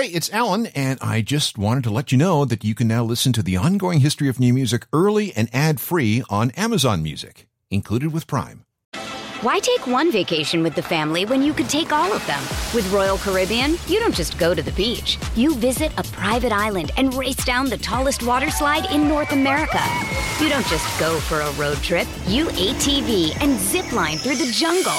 Hey, it's Alan, and I just wanted to let you know that you can now listen to the ongoing history of new music early and ad free on Amazon Music, included with Prime. Why take one vacation with the family when you could take all of them? With Royal Caribbean, you don't just go to the beach. You visit a private island and race down the tallest water slide in North America. You don't just go for a road trip. You ATV and zip line through the jungle.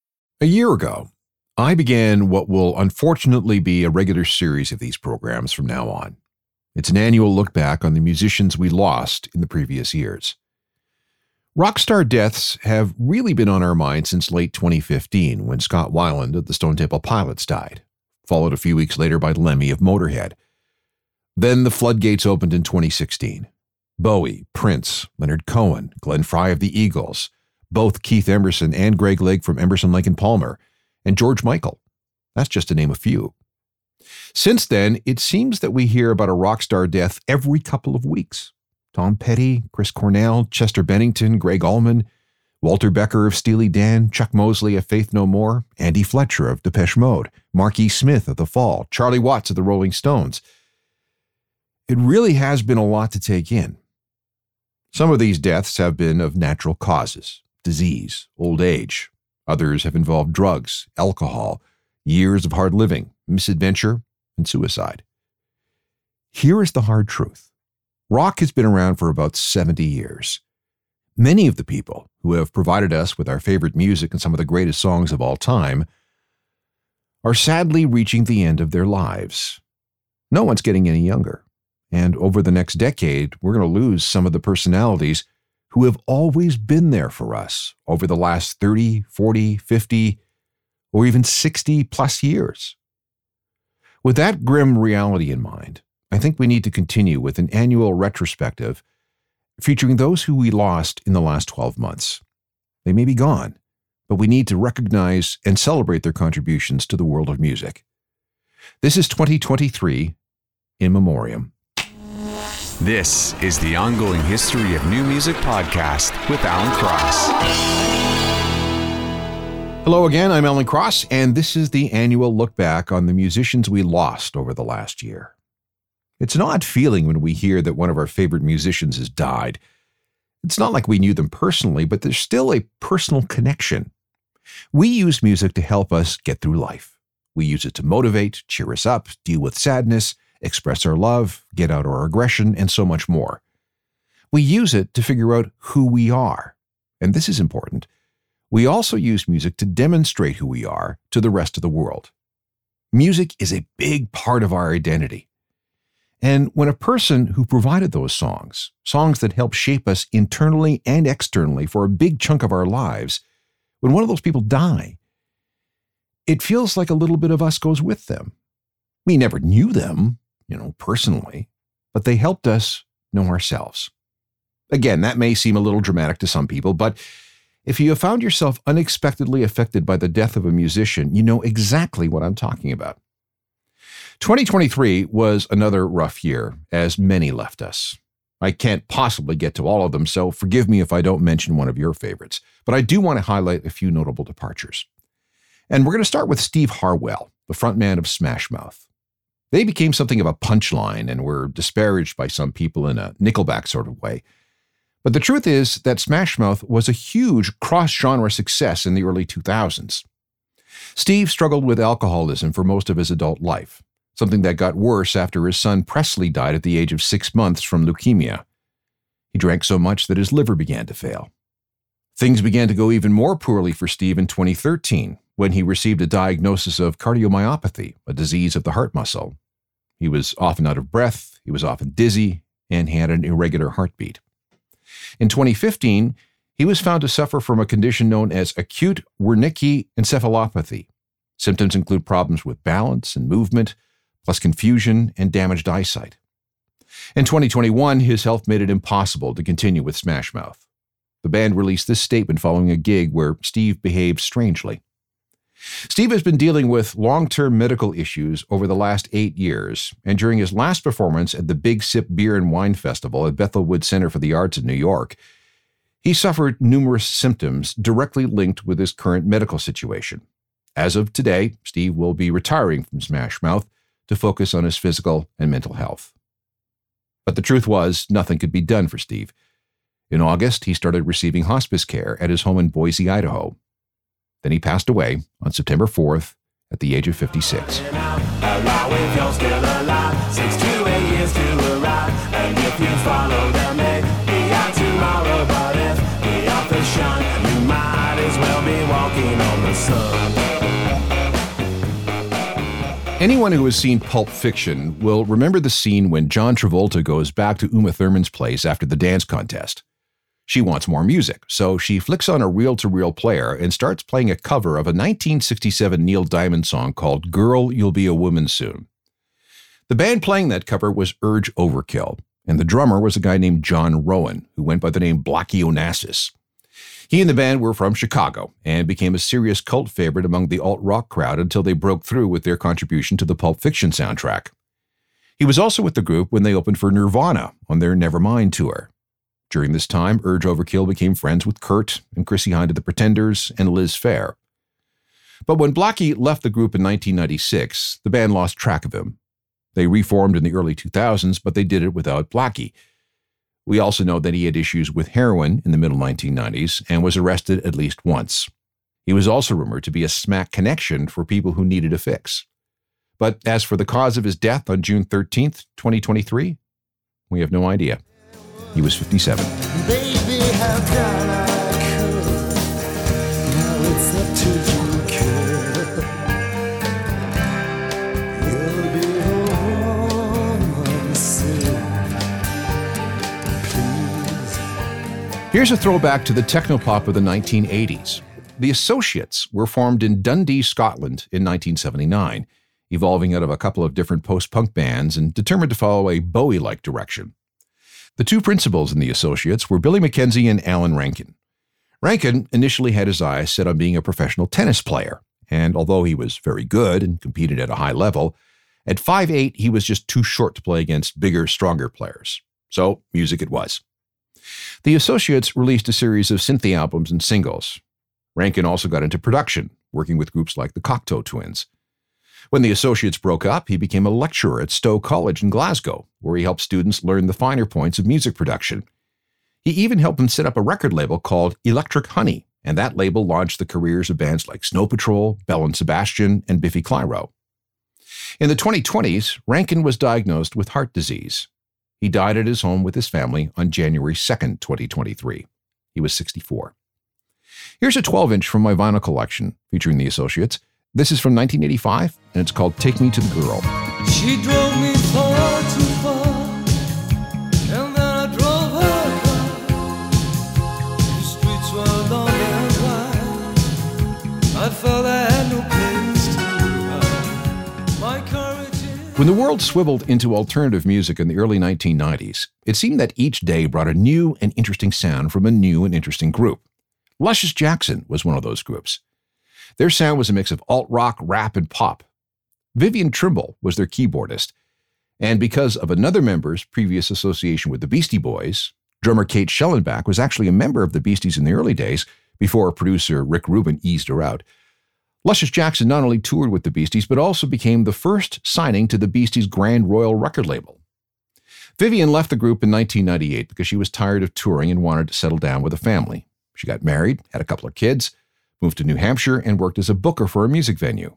A year ago, I began what will unfortunately be a regular series of these programs from now on. It's an annual look back on the musicians we lost in the previous years. Rock star deaths have really been on our minds since late 2015 when Scott Weiland of the Stone Temple Pilots died, followed a few weeks later by Lemmy of Motorhead. Then the floodgates opened in 2016. Bowie, Prince, Leonard Cohen, Glenn Frey of the Eagles, both Keith Emerson and Greg Lake from Emerson, Lake and Palmer, and George Michael. That's just to name a few. Since then, it seems that we hear about a rock star death every couple of weeks. Tom Petty, Chris Cornell, Chester Bennington, Gregg Allman, Walter Becker of Steely Dan, Chuck Mosley of Faith No More, Andy Fletcher of Depeche Mode, Mark E. Smith of The Fall, Charlie Watts of the Rolling Stones. It really has been a lot to take in. Some of these deaths have been of natural causes disease, old age. Others have involved drugs, alcohol, years of hard living, misadventure, and suicide. Here is the hard truth rock has been around for about 70 years. Many of the people who have provided us with our favorite music and some of the greatest songs of all time are sadly reaching the end of their lives. No one's getting any younger. And over the next decade, we're going to lose some of the personalities who have always been there for us over the last 30, 40, 50, or even 60 plus years. With that grim reality in mind, I think we need to continue with an annual retrospective featuring those who we lost in the last 12 months. They may be gone, but we need to recognize and celebrate their contributions to the world of music. This is 2023 in memoriam. This is the Ongoing History of New Music podcast with Alan Cross. Hello again, I'm Alan Cross, and this is the annual look back on the musicians we lost over the last year. It's an odd feeling when we hear that one of our favorite musicians has died. It's not like we knew them personally, but there's still a personal connection. We use music to help us get through life. We use it to motivate, cheer us up, deal with sadness, express our love, get out our aggression, and so much more. We use it to figure out who we are. And this is important. We also use music to demonstrate who we are to the rest of the world. Music is a big part of our identity. And when a person who provided those songs, songs that help shape us internally and externally for a big chunk of our lives, when one of those people die, it feels like a little bit of us goes with them. We never knew them, you know, personally, but they helped us know ourselves. Again, that may seem a little dramatic to some people, but if you have found yourself unexpectedly affected by the death of a musician, you know exactly what I'm talking about. 2023 was another rough year, as many left us. I can't possibly get to all of them, so forgive me if I don't mention one of your favorites, but I do want to highlight a few notable departures. And we're going to start with Steve Harwell, the frontman of Smash Mouth. They became something of a punchline and were disparaged by some people in a Nickelback sort of way. But the truth is that Smash Mouth was a huge cross genre success in the early 2000s. Steve struggled with alcoholism for most of his adult life, something that got worse after his son Presley died at the age of six months from leukemia. He drank so much that his liver began to fail. Things began to go even more poorly for Steve in 2013 when he received a diagnosis of cardiomyopathy, a disease of the heart muscle. He was often out of breath, he was often dizzy, and he had an irregular heartbeat. In 2015, he was found to suffer from a condition known as acute Wernicke encephalopathy. Symptoms include problems with balance and movement, plus confusion and damaged eyesight. In 2021, his health made it impossible to continue with Smash Mouth. The band released this statement following a gig where Steve behaved strangely. Steve has been dealing with long term medical issues over the last eight years, and during his last performance at the Big Sip Beer and Wine Festival at Bethel Woods Center for the Arts in New York, he suffered numerous symptoms directly linked with his current medical situation. As of today, Steve will be retiring from Smash Mouth to focus on his physical and mental health. But the truth was, nothing could be done for Steve. In August, he started receiving hospice care at his home in Boise, Idaho. Then he passed away on September 4th at the age of 56. Anyone who has seen Pulp Fiction will remember the scene when John Travolta goes back to Uma Thurman's place after the dance contest. She wants more music, so she flicks on a reel to reel player and starts playing a cover of a 1967 Neil Diamond song called Girl, You'll Be a Woman Soon. The band playing that cover was Urge Overkill, and the drummer was a guy named John Rowan, who went by the name Blackie Onassis. He and the band were from Chicago and became a serious cult favorite among the alt rock crowd until they broke through with their contribution to the Pulp Fiction soundtrack. He was also with the group when they opened for Nirvana on their Nevermind tour. During this time, Urge Overkill became friends with Kurt and Chrissie Hynde of the Pretenders and Liz Phair. But when Blackie left the group in 1996, the band lost track of him. They reformed in the early 2000s, but they did it without Blackie. We also know that he had issues with heroin in the middle 1990s and was arrested at least once. He was also rumored to be a smack connection for people who needed a fix. But as for the cause of his death on June 13th, 2023, we have no idea. He was 57. Baby, Here's a throwback to the technopop of the 1980s. The Associates were formed in Dundee, Scotland in 1979, evolving out of a couple of different post punk bands and determined to follow a Bowie like direction. The two principals in the Associates were Billy Mackenzie and Alan Rankin. Rankin initially had his eyes set on being a professional tennis player, and although he was very good and competed at a high level, at 5'8 he was just too short to play against bigger, stronger players. So, music it was. The Associates released a series of synthy albums and singles. Rankin also got into production, working with groups like the Cocteau Twins. When the Associates broke up, he became a lecturer at Stow College in Glasgow, where he helped students learn the finer points of music production. He even helped them set up a record label called Electric Honey, and that label launched the careers of bands like Snow Patrol, Belle and Sebastian, and Biffy Clyro. In the 2020s, Rankin was diagnosed with heart disease, he died at his home with his family on January 2nd, 2023. He was 64. Here's a 12 inch from my vinyl collection featuring the Associates. This is from 1985, and it's called Take Me to the Girl. She drove me far too far, and then I drove her car. The streets were long and wide. I felt I had no When the world swiveled into alternative music in the early 1990s, it seemed that each day brought a new and interesting sound from a new and interesting group. Luscious Jackson was one of those groups. Their sound was a mix of alt rock, rap, and pop. Vivian Trimble was their keyboardist, and because of another member's previous association with the Beastie Boys, drummer Kate Schellenbach was actually a member of the Beasties in the early days before producer Rick Rubin eased her out. Luscious Jackson not only toured with the Beasties, but also became the first signing to the Beasties' Grand Royal record label. Vivian left the group in 1998 because she was tired of touring and wanted to settle down with a family. She got married, had a couple of kids, moved to New Hampshire, and worked as a booker for a music venue.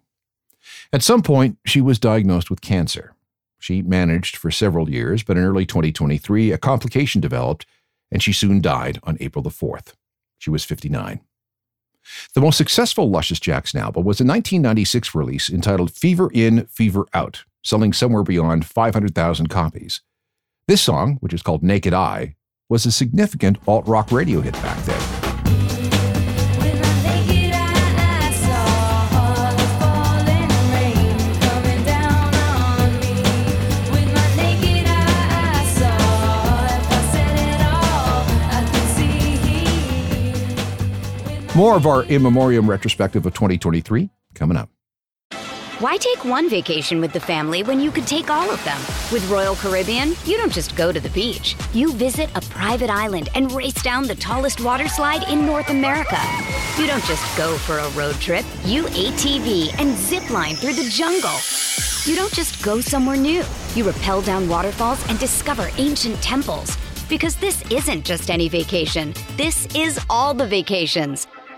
At some point, she was diagnosed with cancer. She managed for several years, but in early 2023, a complication developed, and she soon died on April the 4th. She was 59. The most successful Luscious Jackson album was a 1996 release entitled Fever In, Fever Out, selling somewhere beyond 500,000 copies. This song, which is called Naked Eye, was a significant alt rock radio hit back then. More of our In Memoriam retrospective of 2023 coming up. Why take one vacation with the family when you could take all of them? With Royal Caribbean, you don't just go to the beach. You visit a private island and race down the tallest water slide in North America. You don't just go for a road trip. You ATV and zip line through the jungle. You don't just go somewhere new. You rappel down waterfalls and discover ancient temples. Because this isn't just any vacation. This is all the vacations.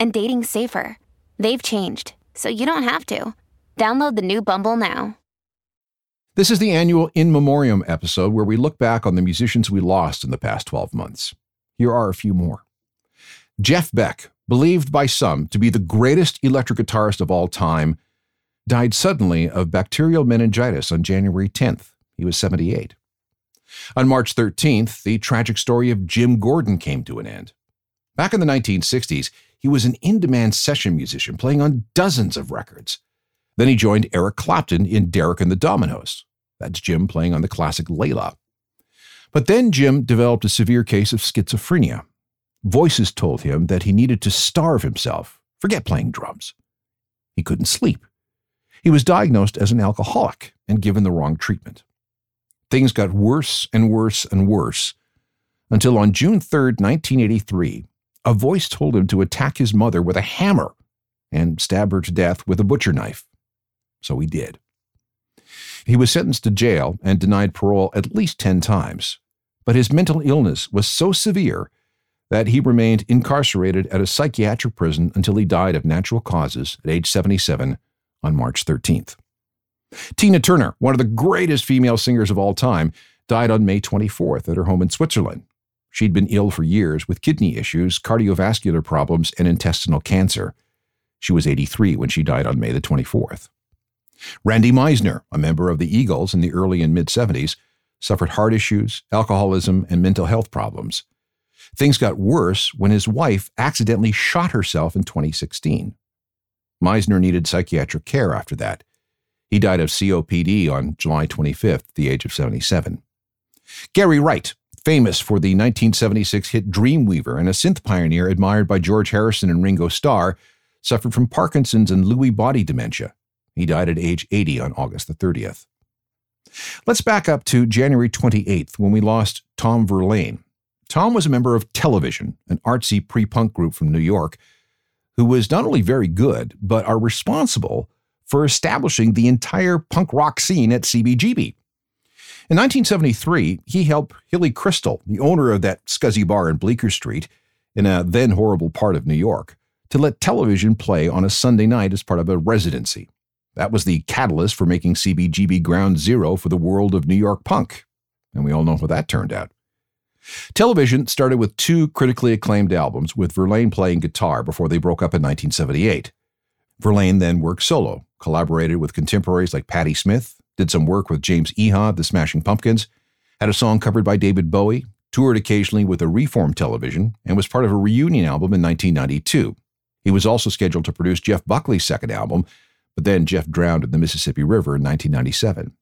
and dating safer. They've changed, so you don't have to. Download the new Bumble now. This is the annual In Memoriam episode where we look back on the musicians we lost in the past 12 months. Here are a few more. Jeff Beck, believed by some to be the greatest electric guitarist of all time, died suddenly of bacterial meningitis on January 10th. He was 78. On March 13th, the tragic story of Jim Gordon came to an end. Back in the 1960s, he was an in demand session musician playing on dozens of records. Then he joined Eric Clapton in Derek and the Dominos. That's Jim playing on the classic Layla. But then Jim developed a severe case of schizophrenia. Voices told him that he needed to starve himself, forget playing drums. He couldn't sleep. He was diagnosed as an alcoholic and given the wrong treatment. Things got worse and worse and worse until on June 3, 1983, a voice told him to attack his mother with a hammer and stab her to death with a butcher knife. So he did. He was sentenced to jail and denied parole at least 10 times, but his mental illness was so severe that he remained incarcerated at a psychiatric prison until he died of natural causes at age 77 on March 13th. Tina Turner, one of the greatest female singers of all time, died on May 24th at her home in Switzerland. She'd been ill for years with kidney issues, cardiovascular problems, and intestinal cancer. She was 83 when she died on May the 24th. Randy Meisner, a member of the Eagles in the early and mid 70s, suffered heart issues, alcoholism, and mental health problems. Things got worse when his wife accidentally shot herself in 2016. Meisner needed psychiatric care after that. He died of COPD on July 25th, at the age of 77. Gary Wright, famous for the 1976 hit Dreamweaver and a synth pioneer admired by George Harrison and Ringo Starr, suffered from Parkinson's and Lewy body dementia. He died at age 80 on August the 30th. Let's back up to January 28th when we lost Tom Verlaine. Tom was a member of Television, an artsy pre punk group from New York, who was not only very good, but are responsible for establishing the entire punk rock scene at CBGB. In 1973, he helped Hilly Kristal, the owner of that scuzzy bar in Bleecker Street, in a then horrible part of New York, to let television play on a Sunday night as part of a residency. That was the catalyst for making CBGB ground zero for the world of New York punk. And we all know how that turned out. Television started with two critically acclaimed albums, with Verlaine playing guitar before they broke up in 1978. Verlaine then worked solo, collaborated with contemporaries like Patti Smith, did some work with James Iha, the Smashing Pumpkins, had a song covered by David Bowie, toured occasionally with a Reform Television, and was part of a reunion album in 1992. He was also scheduled to produce Jeff Buckley's second album, but then Jeff drowned in the Mississippi River in 1997.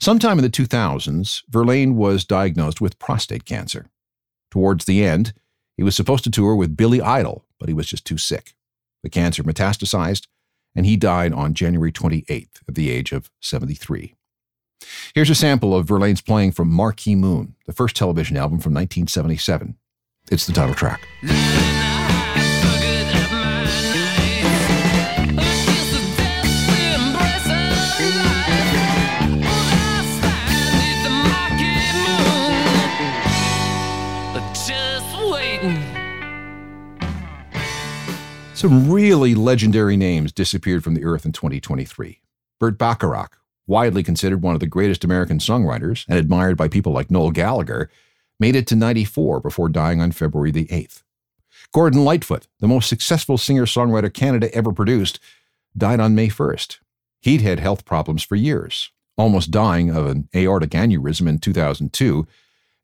Sometime in the 2000s, Verlaine was diagnosed with prostate cancer. Towards the end, he was supposed to tour with Billy Idol, but he was just too sick. The cancer metastasized, and he died on January 28th at the age of 73. Here's a sample of Verlaine's playing from Marquee Moon, the first television album from 1977. It's the title track. Some really legendary names disappeared from the earth in 2023. Burt Bacharach, widely considered one of the greatest American songwriters and admired by people like Noel Gallagher, made it to 94 before dying on February the 8th. Gordon Lightfoot, the most successful singer songwriter Canada ever produced, died on May 1st. He'd had health problems for years, almost dying of an aortic aneurysm in 2002,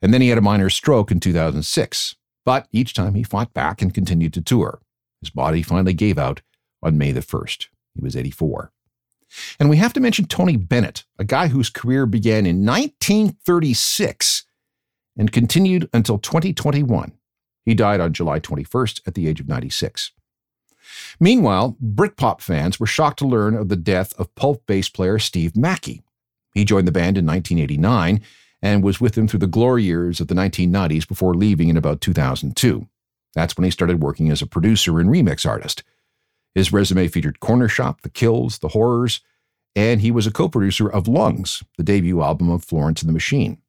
and then he had a minor stroke in 2006. But each time he fought back and continued to tour. His body finally gave out on May the 1st. He was 84. And we have to mention Tony Bennett, a guy whose career began in 1936 and continued until 2021. He died on July 21st at the age of 96. Meanwhile, Britpop fans were shocked to learn of the death of Pulp bass player Steve Mackey. He joined the band in 1989 and was with them through the glory years of the 1990s before leaving in about 2002. That's when he started working as a producer and remix artist. His resume featured Cornershop, The Kills, The Horrors, and he was a co producer of Lungs, the debut album of Florence and the Machine.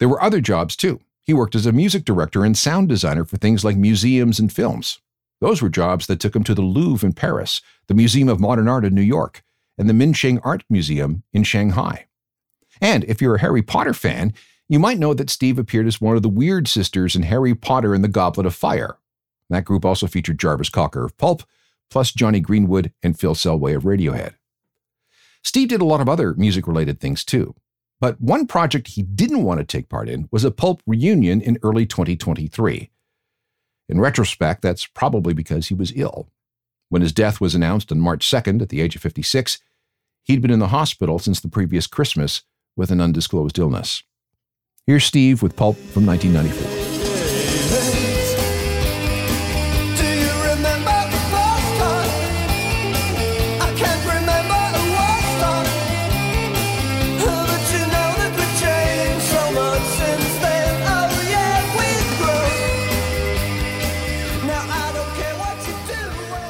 There were other jobs too. He worked as a music director and sound designer for things like museums and films. Those were jobs that took him to the Louvre in Paris, the Museum of Modern Art in New York, and the Minsheng Art Museum in Shanghai. And if you're a Harry Potter fan, you might know that Steve appeared as one of the weird sisters in Harry Potter and the Goblet of Fire. That group also featured Jarvis Cocker of Pulp, plus Jonny Greenwood and Phil Selway of Radiohead. Steve did a lot of other music related things too. But one project he didn't want to take part in was a Pulp reunion in early 2023. In retrospect, that's probably because he was ill. When his death was announced on March 2nd at the age of 56, he'd been in the hospital since the previous Christmas with an undisclosed illness. Here's Steve with Pulp from 1994.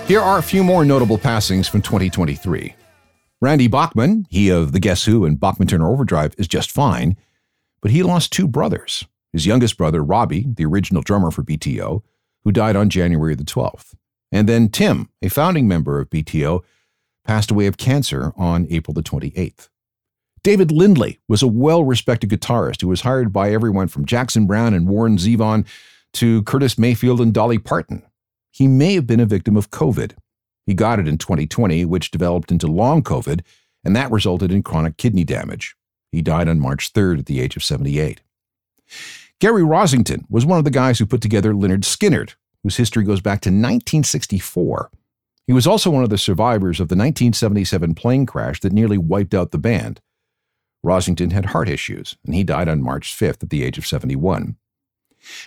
Here are a few more notable passings from 2023. Randy Bachman, he of The Guess Who and Bachman Turner Overdrive, is just fine, but he lost two brothers. His youngest brother, Robbie, the original drummer for BTO, who died on January the 12th. And then Tim, a founding member of BTO, passed away of cancer on April the 28th. David Lindley was a well respected guitarist who was hired by everyone from Jackson Browne and Warren Zevon to Curtis Mayfield and Dolly Parton. He may have been a victim of COVID. He got it in 2020, which developed into long COVID, and that resulted in chronic kidney damage. He died on March 3rd at the age of 78. Gary Rossington was one of the guys who put together Lynyrd Skynyrd, whose history goes back to 1964. He was also one of the survivors of the 1977 plane crash that nearly wiped out the band. Rossington had heart issues, and he died on March 5th at the age of 71.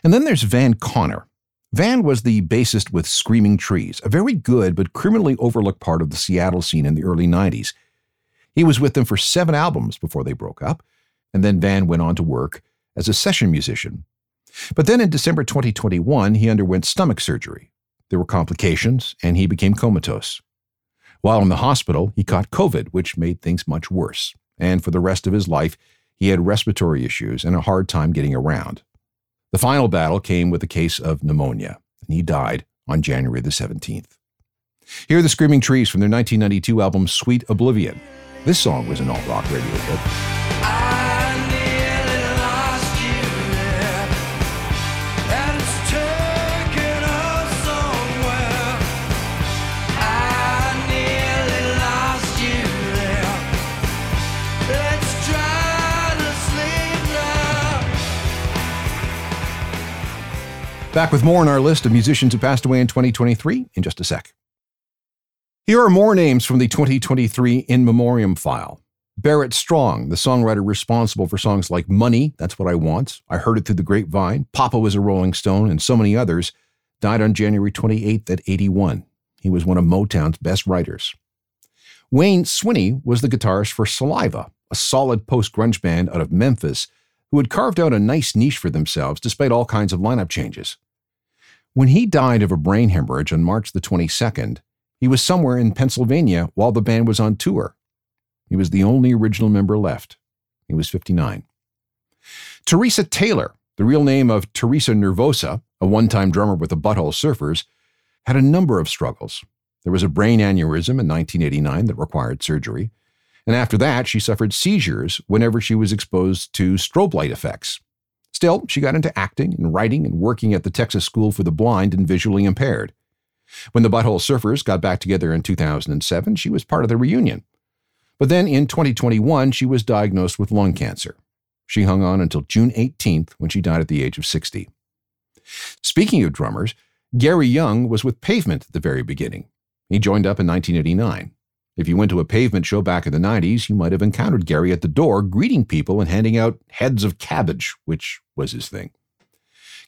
And then there's Van Conner. Van was the bassist with Screaming Trees, a very good but criminally overlooked part of the Seattle scene in the early 90s. He was with them for seven albums before they broke up, and then Van went on to work as a session musician. But then in December 2021, he underwent stomach surgery. There were complications, and he became comatose. While in the hospital, he caught COVID, which made things much worse. And for the rest of his life, he had respiratory issues and a hard time getting around. The final battle came with a case of pneumonia, and he died on January the 17th. Here are the Screaming Trees from their 1992 album Sweet Oblivion. This song was an alt rock radio hit. Back with more on our list of musicians who passed away in 2023 in just a sec. Here are more names from the 2023 In Memoriam file. Barrett Strong, the songwriter responsible for songs like Money, That's What I Want, I Heard It Through the Grapevine, Papa Was a Rolling Stone, and so many others, died on January 28th at 81. He was one of Motown's best writers. Wayne Swinny was the guitarist for Saliva, a solid post grunge band out of Memphis who had carved out a nice niche for themselves despite all kinds of lineup changes. When he died of a brain hemorrhage on March the 22nd, he was somewhere in Pennsylvania while the band was on tour. He was the only original member left. He was 59. Teresa Taylor, the real name of Teresa Nervosa, a one time drummer with the Butthole Surfers, had a number of struggles. There was a brain aneurysm in 1989 that required surgery. And after that, she suffered seizures whenever she was exposed to strobe light effects. Still, she got into acting and writing and working at the Texas School for the Blind and Visually Impaired. When the Butthole Surfers got back together in 2007, she was part of the reunion. But then in 2021, she was diagnosed with lung cancer. She hung on until June 18th when she died at the age of 60. Speaking of drummers, Gary Young was with Pavement at the very beginning. He joined up in 1989. If you went to a pavement show back in the 90s, you might have encountered Gary at the door greeting people and handing out heads of cabbage, which was his thing.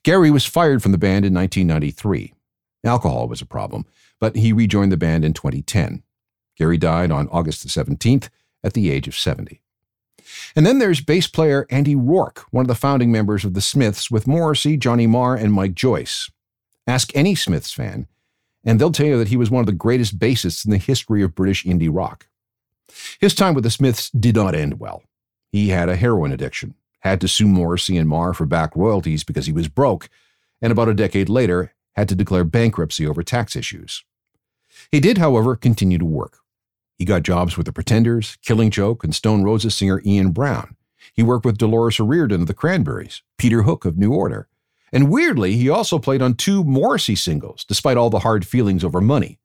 Gary was fired from the band in 1993. Alcohol was a problem, but he rejoined the band in 2010. Gary died on August the 17th at the age of 70. And then there's bass player Andy Rourke, one of the founding members of the Smiths, with Morrissey, Johnny Marr, and Mike Joyce. Ask any Smiths fan, and they'll tell you that he was one of the greatest bassists in the history of British indie rock. His time with the Smiths did not end well. He had a heroin addiction, had to sue Morrissey and Marr for back royalties because he was broke, and about a decade later had to declare bankruptcy over tax issues. He did, however, continue to work. He got jobs with the Pretenders, Killing Joke, and Stone Roses singer Ian Brown. He worked with Dolores O'Riordan of the Cranberries, Peter Hook of New Order, and weirdly, he also played on two Morrissey singles, despite all the hard feelings over money.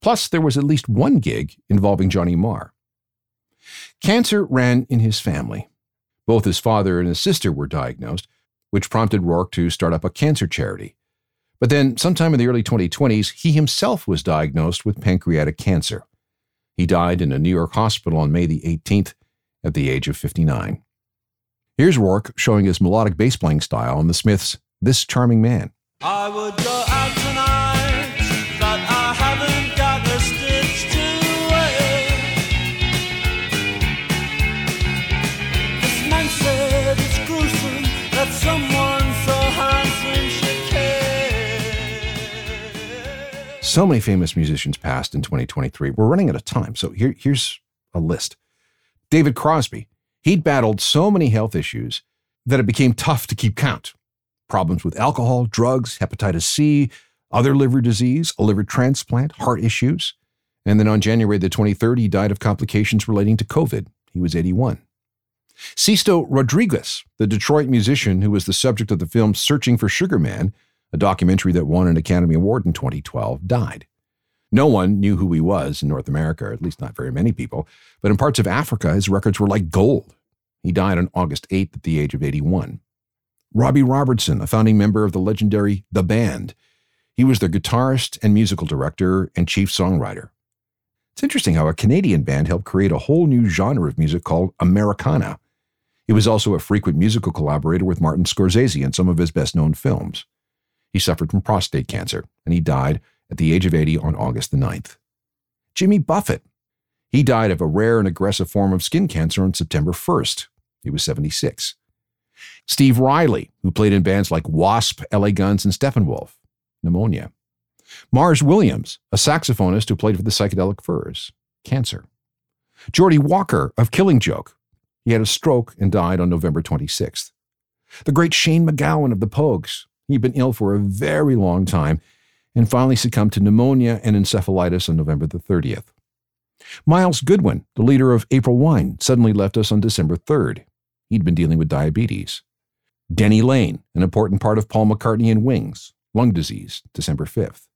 Plus, there was at least one gig involving Johnny Marr. Cancer ran in his family. Both his father and his sister were diagnosed, which prompted Rourke to start up a cancer charity. But then, sometime in the early 2020s, he himself was diagnosed with pancreatic cancer. He died in a New York hospital on May the 18th at the age of 59. Here's Rourke showing his melodic bass playing style on the Smiths' This Charming Man. So many famous musicians passed in 2023. We're running out of time, so here, here's a list. David Crosby. He'd battled so many health issues that it became tough to keep count. Problems with alcohol, drugs, hepatitis C, other liver disease, a liver transplant, heart issues. And then on January the 23rd, he died of complications relating to COVID. He was 81. Sixto Rodriguez, the Detroit musician who was the subject of the film Searching for Sugar Man, a documentary that won an Academy Award in 2012, died. No one knew who he was in North America, at least not very many people, but in parts of Africa, his records were like gold. He died on August 8th at the age of 81. Robbie Robertson, a founding member of the legendary The Band. He was their guitarist and musical director and chief songwriter. It's interesting how a Canadian band helped create a whole new genre of music called Americana. He was also a frequent musical collaborator with Martin Scorsese in some of his best known films. He suffered from prostate cancer, and he died at the age of 80 on August the 9th. Jimmy Buffett. He died of a rare and aggressive form of skin cancer on September 1st. He was 76. Steve Riley, who played in bands like Wasp, LA Guns, and Steppenwolf, pneumonia. Mars Williams, a saxophonist who played for the Psychedelic Furs, cancer. Geordie Walker of Killing Joke. He had a stroke and died on November 26th. The great Shane MacGowan of the Pogues. He'd been ill for a very long time and finally succumbed to pneumonia and encephalitis on November the 30th. Myles Goodwyn, the leader of April Wine, suddenly left us on December 3rd. He'd been dealing with diabetes. Denny Laine, an important part of Paul McCartney and Wings, lung disease, December 5th.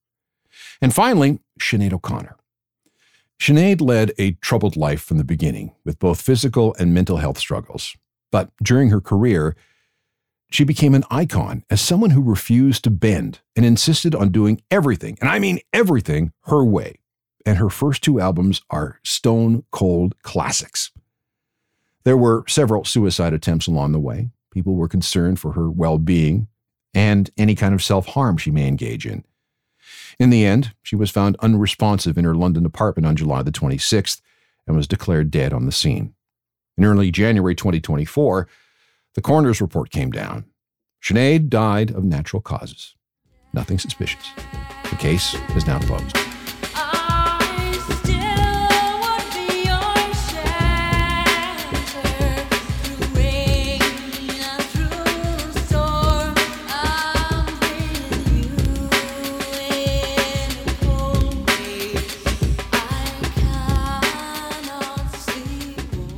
And finally, Sinead O'Connor. Sinead led a troubled life from the beginning, with both physical and mental health struggles. But during her career, she became an icon as someone who refused to bend and insisted on doing everything, and I mean everything, her way. And her first two albums are stone cold classics. There were several suicide attempts along the way. People were concerned for her well being and any kind of self harm she may engage in. In the end, she was found unresponsive in her London apartment on July the 26th and was declared dead on the scene. In early January 2024, the coroner's report came down. Sinead died of natural causes. Nothing suspicious. The case is now closed.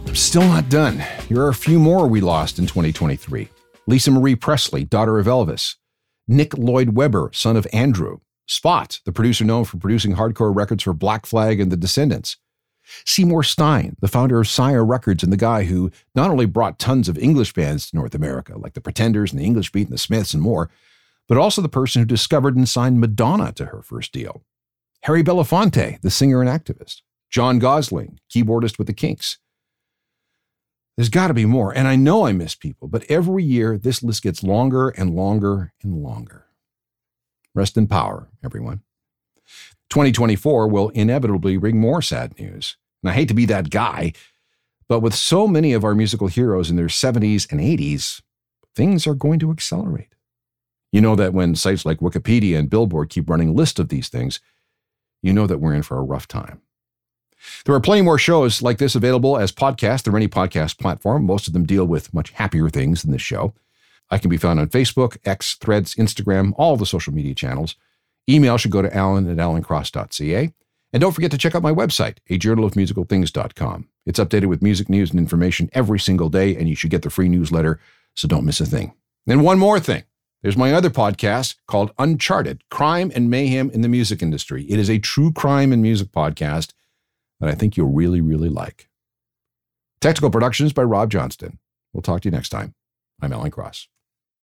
I'm still not done. Here are a few more we lost in 2023. Lisa Marie Presley, daughter of Elvis. Nick Lloyd Webber, son of Andrew. Spot, the producer known for producing hardcore records for Black Flag and The Descendents. Seymour Stein, the founder of Sire Records and the guy who not only brought tons of English bands to North America, like the Pretenders and the English Beat and the Smiths and more, but also the person who discovered and signed Madonna to her first deal. Harry Belafonte, the singer and activist. John Gosling, keyboardist with the Kinks. There's got to be more. And I know I miss people, but every year this list gets longer and longer and longer. Rest in power, everyone. 2024 will inevitably bring more sad news. And I hate to be that guy, but with so many of our musical heroes in their 70s and 80s, things are going to accelerate. You know that when sites like Wikipedia and Billboard keep running lists of these things, you know that we're in for a rough time. There are plenty more shows like this available as podcasts through any podcast platform. Most of them deal with much happier things than this show. I can be found on Facebook, X, Threads, Instagram, all the social media channels. Email should go to alan at alancross.ca. And don't forget to check out my website, a journal of musical things.com. It's updated with music news and information every single day, and you should get the free newsletter, so don't miss a thing. And one more thing. There's my other podcast called Uncharted Crime and Mayhem in the Music Industry. It is a true crime and music podcast that I think you'll really, really like. Technical productions by Rob Johnston. We'll talk to you next time. I'm Alan Cross.